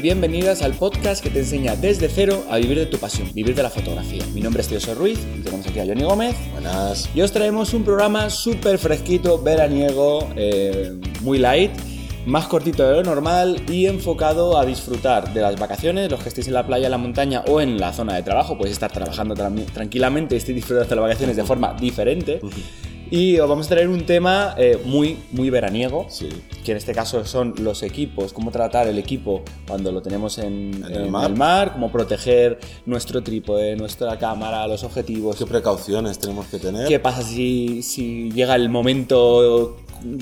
Y bienvenidas al podcast que te enseña desde cero a vivir de tu pasión, vivir de la fotografía. Mi nombre es Tío Ruiz y tenemos aquí a Johnny Gómez. Buenas. Y os traemos un programa súper fresquito, veraniego, eh, muy light, más cortito de lo normal y enfocado a disfrutar de las vacaciones. Los que estéis en la playa, en la montaña o en la zona de trabajo, podéis estar trabajando tra- tranquilamente y estéis disfrutando de las vacaciones de forma diferente. Y os vamos a traer un tema eh, muy, muy veraniego, Sí. que en este caso son los equipos, cómo tratar el equipo cuando lo tenemos en, En el mar. el mar, cómo proteger nuestro trípode, nuestra cámara, los objetivos. ¿Qué precauciones tenemos que tener? ¿Qué pasa si, si llega el momento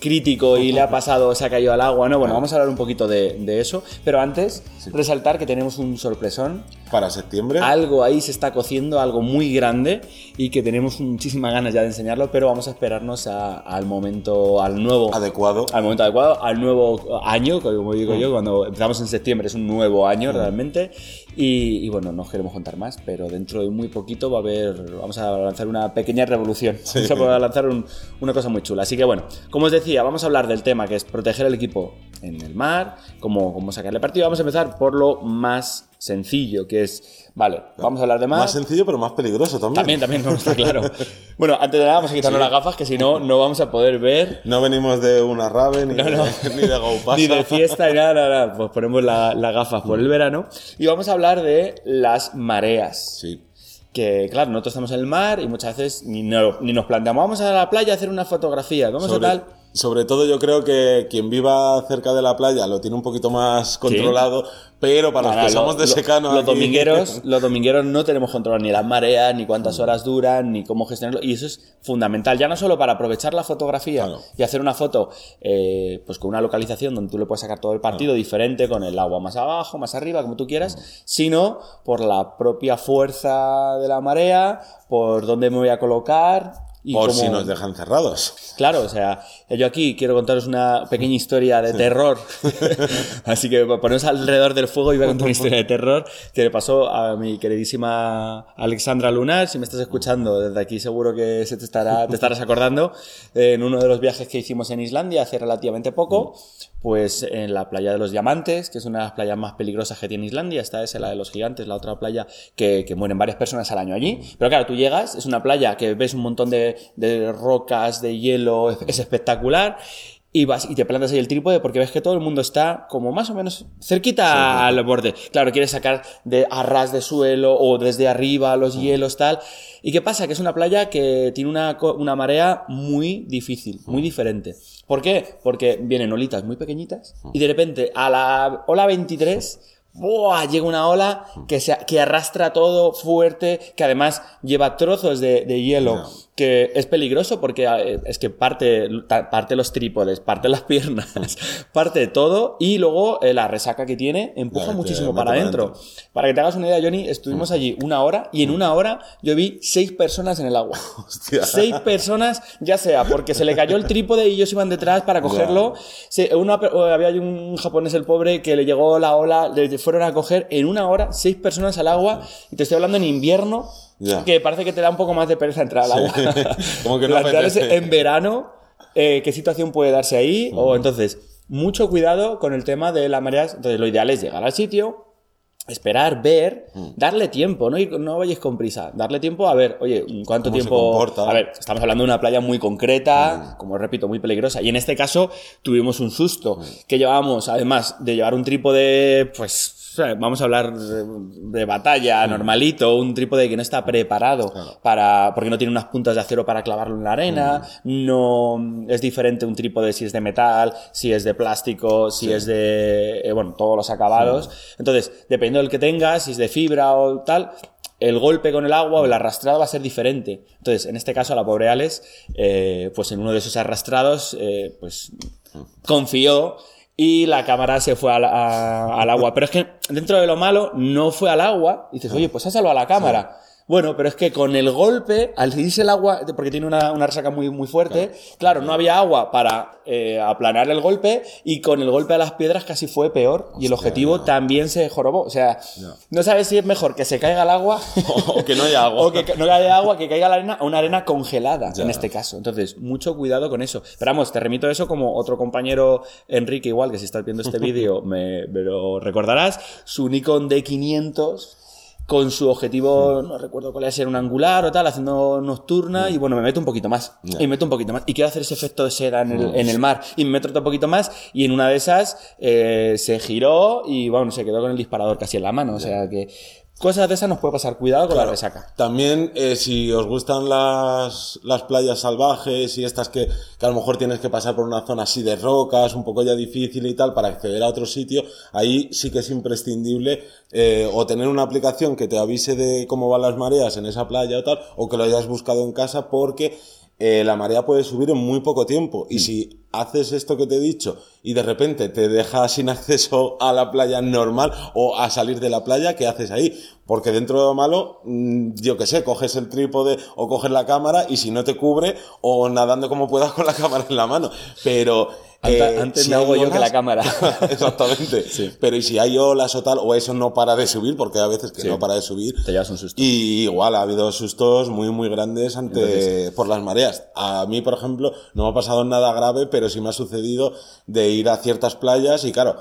crítico y le ha pasado, se ha caído al agua? No, bueno, vamos a hablar un poquito de, de eso, pero antes resaltar que tenemos un sorpresón. Para septiembre. Algo ahí se está cociendo, algo muy grande y que tenemos muchísimas ganas ya de enseñarlo, pero vamos a esperarnos a- al momento, al nuevo, adecuado. al momento adecuado, al nuevo año, como digo yo, cuando empezamos en septiembre es un nuevo año realmente. Y, y bueno, no os queremos contar más, pero dentro de muy poquito va a haber, vamos a lanzar una pequeña revolución. Vamos a lanzar un- una cosa muy chula. Así que bueno, como os decía, vamos a hablar del tema que es proteger el equipo en el mar, cómo, cómo sacarle partido. Vamos a empezar por lo más sencillo, que es, vale, vamos a hablar de mar. Más sencillo, pero más peligroso también. También, también, no está claro. Bueno, antes de nada vamos a quitarnos las gafas, que si no, no vamos a poder ver No venimos de una rave ni, No, no. De, ni de GoPasa. ni de fiesta ni nada, nada, nada. Pues ponemos la- las gafas por el verano. Y vamos a hablar de las mareas. Sí. Que, claro, nosotros estamos en el mar y muchas veces ni, no- ni nos planteamos, vamos a la playa a hacer una fotografía, vamos Sobre, a tal. Sobre todo yo creo que quien viva cerca de la playa lo tiene un poquito más controlado, pero para los que lo- somos de lo- secano los aquí- domingueros, los domingueros no tenemos control ni las mareas, ni cuántas Mm. horas duran, ni cómo gestionarlo. Y eso es fundamental, ya no solo para aprovechar la fotografía Claro. y hacer una foto eh, pues con una localización donde tú le puedes sacar todo el partido diferente, con el agua más abajo, más arriba, como tú quieras, sino por la propia fuerza de la marea, por dónde me voy a colocar. Y por si nos dejan cerrados. Claro, o sea, yo aquí quiero contaros una pequeña historia de terror. Así que poneros alrededor del fuego y voy a contar una historia de terror que le pasó a mi queridísima Alexandra Lunar. Si me estás escuchando desde aquí, seguro que se te, estará, te estarás acordando. En uno de los viajes que hicimos en Islandia hace relativamente poco, pues en la playa de los Diamantes, que es una de las playas más peligrosas que tiene Islandia. Esta es la de los Gigantes, la otra playa que, que mueren varias personas al año allí. Pero claro, tú llegas, es una playa que ves un montón de, de rocas, de hielo, es, es espectacular. Y vas y te plantas ahí el trípode porque ves que todo el mundo está como más o menos cerquita al borde. Claro, quieres sacar de a ras de suelo o desde arriba los hielos, tal. ¿Y qué pasa? Que es una playa que tiene una, una marea muy difícil, muy diferente. ¿Por qué? Porque vienen olitas muy pequeñitas y de repente a la ola 23 ¡buah! llega una ola que, se, que arrastra todo fuerte, que además lleva trozos de, de hielo, No. que es peligroso porque eh, es que parte, parte los trípodes, parte las piernas, parte todo y luego eh, la resaca que tiene empuja muchísimo para adentro. Para que te hagas una idea, Johnny, estuvimos allí una hora y en una hora yo vi seis personas en el agua. Hostia. Seis personas, ya sea porque se le cayó el trípode y ellos iban detrás para cogerlo. Se- una había un japonés, el pobre, que le llegó la ola, le fueron a coger en una hora seis personas al agua. Y te estoy hablando en invierno, Ya. que parece que te da un poco más de pereza entrar al agua. Como que no en verano, eh, qué situación puede darse ahí. O entonces, mucho cuidado con el tema de las mareas. Entonces, lo ideal es llegar al sitio, esperar, ver, Mm. darle tiempo, no, no vayáis con prisa, darle tiempo a ver, oye, ¿cuánto tiempo? Mm. A ver, estamos hablando de una playa muy concreta, como repito, muy peligrosa, y en este caso tuvimos un susto, Mm. que llevábamos, además de llevar un trípode, pues, vamos a hablar de, de batalla, normalito, un trípode que no está preparado Mm. Claro. para, porque no tiene unas puntas de acero para clavarlo en la arena, Mm. no es diferente un trípode si es de metal, si es de plástico, si es de, eh, bueno, todos los acabados. Entonces, dependiendo del que tengas, si es de fibra o tal, el golpe con el agua o el arrastrado va a ser diferente. Entonces, en este caso, la pobre Alex, eh, pues en uno de esos arrastrados, eh, pues confió y la cámara se fue al, a- al agua. Pero es que dentro de lo malo, no fue al agua. Y dices, oye, pues salvado a la cámara. Bueno, pero es que con el golpe, al irse el agua, porque tiene una, una resaca muy, muy fuerte, claro, no había agua para eh, aplanar el golpe y con el golpe a las piedras casi fue peor y el objetivo también se jorobó. O sea, no. sabes si es mejor que se caiga el agua o que no haya agua. o que no haya agua, que caiga la arena a una arena congelada en este caso. Entonces, mucho cuidado con eso. Pero vamos, te remito eso como otro compañero, Enrique, igual, que si estás viendo este vídeo me, me lo recordarás, su Nikon D500 con su objetivo, no recuerdo cuál era, un angular o tal, haciendo nocturna, y bueno, me meto un poquito más, y me meto un poquito más, y quiero hacer ese efecto de seda en el, en el mar, y me meto otro poquito más, y en una de esas eh, se giró y bueno, se quedó con el disparador casi en la mano, o sea que Cosas de esas nos puede pasar. Cuidado con la resaca. También, eh, si os gustan las, las playas salvajes y estas que, que, a lo mejor tienes que pasar por una zona así de rocas, un poco ya difícil y tal, para acceder a otro sitio, ahí sí que es imprescindible eh, o tener una aplicación que te avise de cómo van las mareas en esa playa o tal, o que lo hayas buscado en casa porque eh, la marea puede subir en muy poco tiempo. Y mm. si haces esto que te he dicho y de repente te dejas sin acceso a la playa normal o a salir de la playa, ¿qué haces ahí? Porque dentro de lo malo, mm, yo qué sé, coges el trípode o coges la cámara y si no te cubre o nadando como puedas con la cámara en la mano. Pero eh, antes, me hago yo que la cámara. Exactamente. Pero y si hay olas o tal, o eso no para de subir, porque a veces que no para de subir. Te llevas un susto. Y igual ha habido sustos muy, muy grandes ante, por las mareas. A mí, por ejemplo, no me ha pasado nada grave, pero sí me ha sucedido de ir a ciertas playas y claro,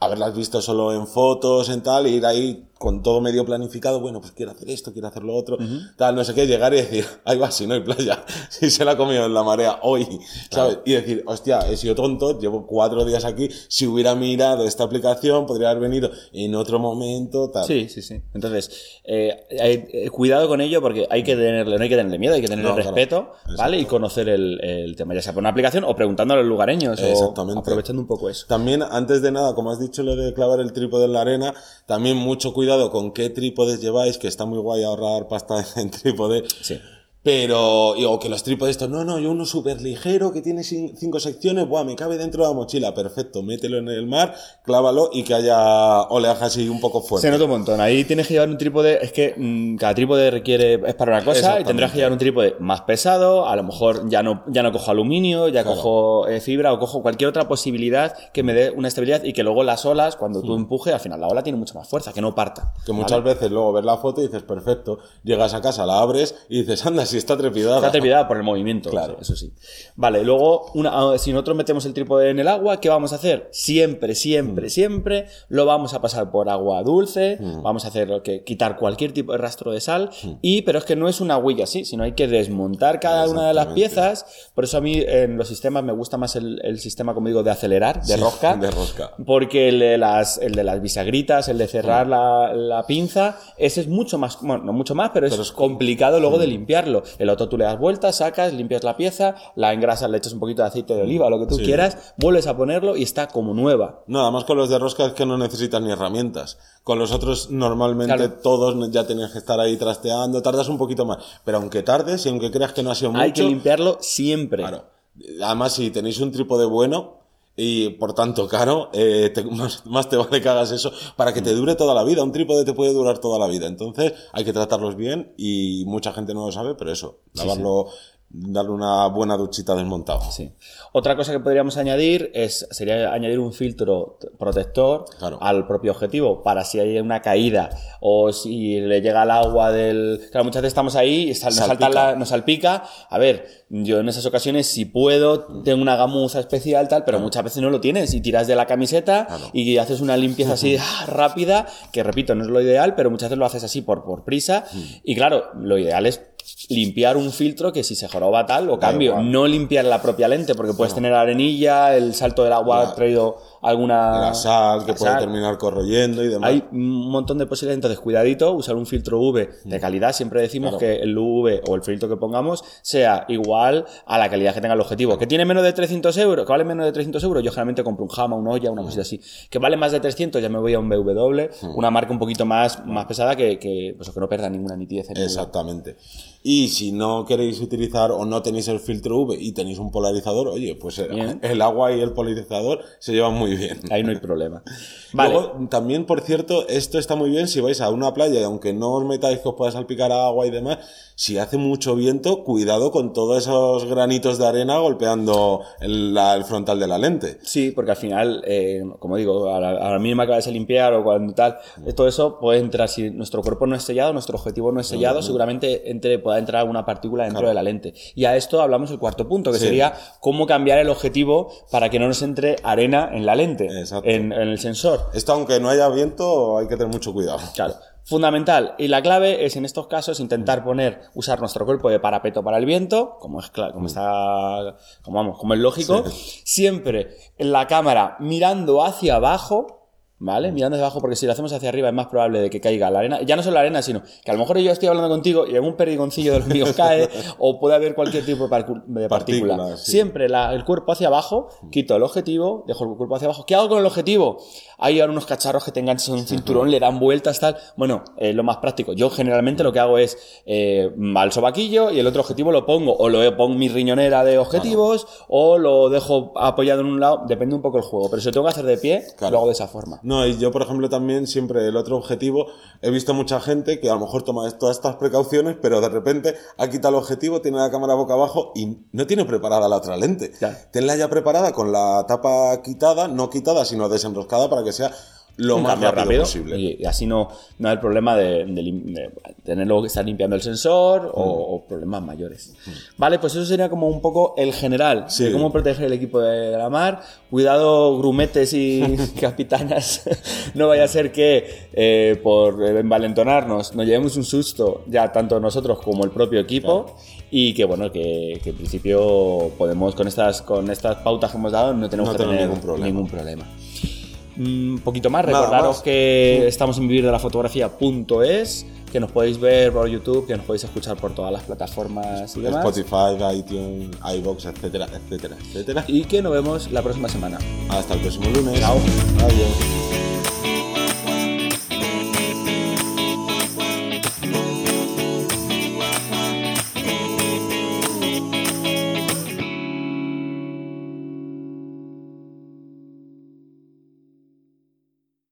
haberlas visto solo en fotos, en tal, y ir ahí con todo medio planificado, bueno, pues quiero hacer esto, quiero hacer lo otro, tal, no sé qué, llegar y decir, ahí va, si no hay playa, si se la ha comido en la marea hoy, ¿sabes? Y decir, hostia, he sido tonto, llevo cuatro días aquí, si hubiera mirado esta aplicación, podría haber venido en otro momento, tal. Sí, sí, sí. Entonces, eh, eh cuidado con ello porque hay que tenerle, no hay que tenerle miedo, hay que tenerle respeto, ¿vale? Y conocer el, el, tema, ya sea por una aplicación o preguntándole a los lugareños, Exactamente. o aprovechando un poco eso. También, antes de nada, como has dicho lo de clavar el trípode en la arena, también mucho cuidado con qué trípodes lleváis, que está muy guay ahorrar pasta en trípode. Sí. Pero, o que los trípodes estos, no, no, yo uno súper ligero que tiene cinco secciones, buah, me cabe dentro de la mochila, perfecto, mételo en el mar, clávalo y que haya oleaje así un poco fuerte. Se nota un montón, ahí tienes que llevar un trípode, es que mm, cada trípode requiere, es para una cosa, y tendrás que llevar un trípode más pesado, a lo mejor ya no, ya no cojo aluminio, ya cojo eh, fibra o cojo cualquier otra posibilidad que me dé una estabilidad y que luego las olas, cuando tú empujes, al final la ola tiene mucha más fuerza, que no parta. Que muchas veces luego ves la foto y dices, perfecto, llegas a casa, la abres y dices, anda, si está trepidada. Está trepidada por el movimiento, claro. eso sí. Vale, luego, una, ah, si nosotros metemos el trípode en el agua, ¿qué vamos a hacer? Siempre, siempre, mm. siempre lo vamos a pasar por agua dulce, mm. vamos a hacer que quitar cualquier tipo de rastro de sal, mm. y pero es que no es una huella así, sino hay que desmontar cada una de las piezas. Por eso a mí en los sistemas me gusta más el, sistema, como digo, de acelerar, de rosca. De rosca. Porque el de las, el de las bisagritas, el de cerrar la, la, pinza, ese es mucho más, bueno, no mucho más, pero es, complicado luego de limpiarlo. El otro tú le das vueltas, sacas, limpias la pieza, la engrasas, le echas un poquito de aceite de oliva, lo que tú quieras, vuelves a ponerlo y está como nueva. Nada más con los de rosca es que no necesitas ni herramientas. Con los otros normalmente todos ya tenías que estar ahí trasteando, tardas un poquito más. Pero aunque tardes y aunque creas que no ha sido mucho... Hay que limpiarlo siempre. Claro. Además, si tenéis un trípode bueno, y por tanto caro, eh, más, te vale que hagas eso para que te dure toda la vida. Un trípode te puede durar toda la vida. Entonces hay que tratarlos bien y mucha gente no lo sabe, pero eso, lavarlo darle una buena duchita desmontado. Sí. Otra cosa que podríamos añadir es sería añadir un filtro protector al propio objetivo para si hay una caída o si le llega el agua del claro muchas veces estamos ahí y nos, salpica. nos salpica a ver yo en esas ocasiones si puedo tengo una gamuza especial tal pero muchas veces no lo tienes y tiras de la camiseta y haces una limpieza así ah, rápida que repito no es lo ideal pero muchas veces lo haces así por por prisa mm. y claro lo ideal es limpiar un filtro que si se joroba tal o cambio, no limpiar la propia lente porque puedes tener arenilla, el salto del agua ha traído alguna... La sal que puede terminar corroyendo y demás. Hay un montón de posibilidades, entonces cuidadito, usar un filtro UV de mm. calidad, siempre decimos que el UV o el filtro que pongamos sea igual a la calidad que tenga el objetivo. Que tiene menos de 300 euros, que vale menos de 300 euros, yo generalmente compro un Hama, un olla, una mm. cosita así. Que vale más de 300, ya me voy a un BW, mm. una marca un poquito más, más pesada que, que, pues, que no pierda ninguna nitidez. Exactamente. Y si no queréis utilizar o no tenéis el filtro UV y tenéis un polarizador, oye, pues el, el agua y el polarizador se llevan muy muy bien. Ahí no hay problema. Vale. Luego, también, por cierto, esto está muy bien si vais a una playa y aunque no os metáis que os pueda salpicar agua y demás, si hace mucho viento, cuidado con todos esos granitos de arena golpeando el, la- el frontal de la lente. Sí, porque al final, eh, como digo, a la, a la mínima que vayas a limpiar o cuando tal, todo eso puede entrar. Si nuestro cuerpo no es sellado, nuestro objetivo no es sellado, seguramente entre, pueda entrar alguna partícula dentro de la lente. Y a esto hablamos el cuarto punto, que Sí. sería cómo cambiar el objetivo para que no nos entre arena en la lente, en, en el sensor. Esto, aunque no haya viento, hay que tener mucho cuidado. Claro. Fundamental. Y la clave es en estos casos intentar poner, usar nuestro cuerpo de parapeto para el viento, como es claro, como está, como vamos, como es lógico, siempre en la cámara mirando hacia abajo, ¿vale? Mirando hacia abajo, porque si lo hacemos hacia arriba es más probable de que caiga la arena. Ya no solo la arena, sino que a lo mejor yo estoy hablando contigo y algún perdigoncillo de los míos cae, o puede haber cualquier tipo de, partícula. Sí. Siempre la- el cuerpo hacia abajo, quito el objetivo, dejo el cuerpo hacia abajo. ¿Qué hago con el objetivo? Hay ahora unos cacharros que tengan un cinturón, le dan vueltas, tal. Bueno, eh, lo más práctico. Yo generalmente lo que hago es eh, al sobaquillo y el otro objetivo lo pongo, o lo pongo mi riñonera de objetivos, o lo dejo apoyado en un lado, depende un poco el juego. Pero si lo tengo que hacer de pie, Claro. lo hago de esa forma. No, y yo, por ejemplo, también siempre el otro objetivo, he visto mucha gente que a lo mejor toma todas estas precauciones, pero de repente ha quitado el objetivo, tiene la cámara boca abajo y no tiene preparada la otra lente. Claro. Tenla ya preparada con la tapa quitada, no quitada, sino desenroscada para que sea lo más rápido, posible. Y, así no, no hay el problema de, de de tenerlo que estar limpiando el sensor o, Mm. o problemas mayores. Vale, pues eso sería como un poco el general Sí. de cómo proteger el equipo de la mar. Cuidado, grumetes y capitanas. no vaya a ser que eh, por envalentonarnos nos llevemos un susto, ya tanto nosotros como el propio equipo. Y que bueno, que, que en principio podemos con estas, con estas pautas que hemos dado no tenemos No que tener ningún problema. ningún problema. Un poquito más, Nada recordaros más. que estamos en vivir de la fotografía.es, que nos podéis ver por YouTube, que nos podéis escuchar por todas las plataformas y demás. Spotify, iTunes, iBox, etcétera, etcétera, etcétera. Y que nos vemos la próxima semana. Hasta el próximo lunes. Chao. Adiós.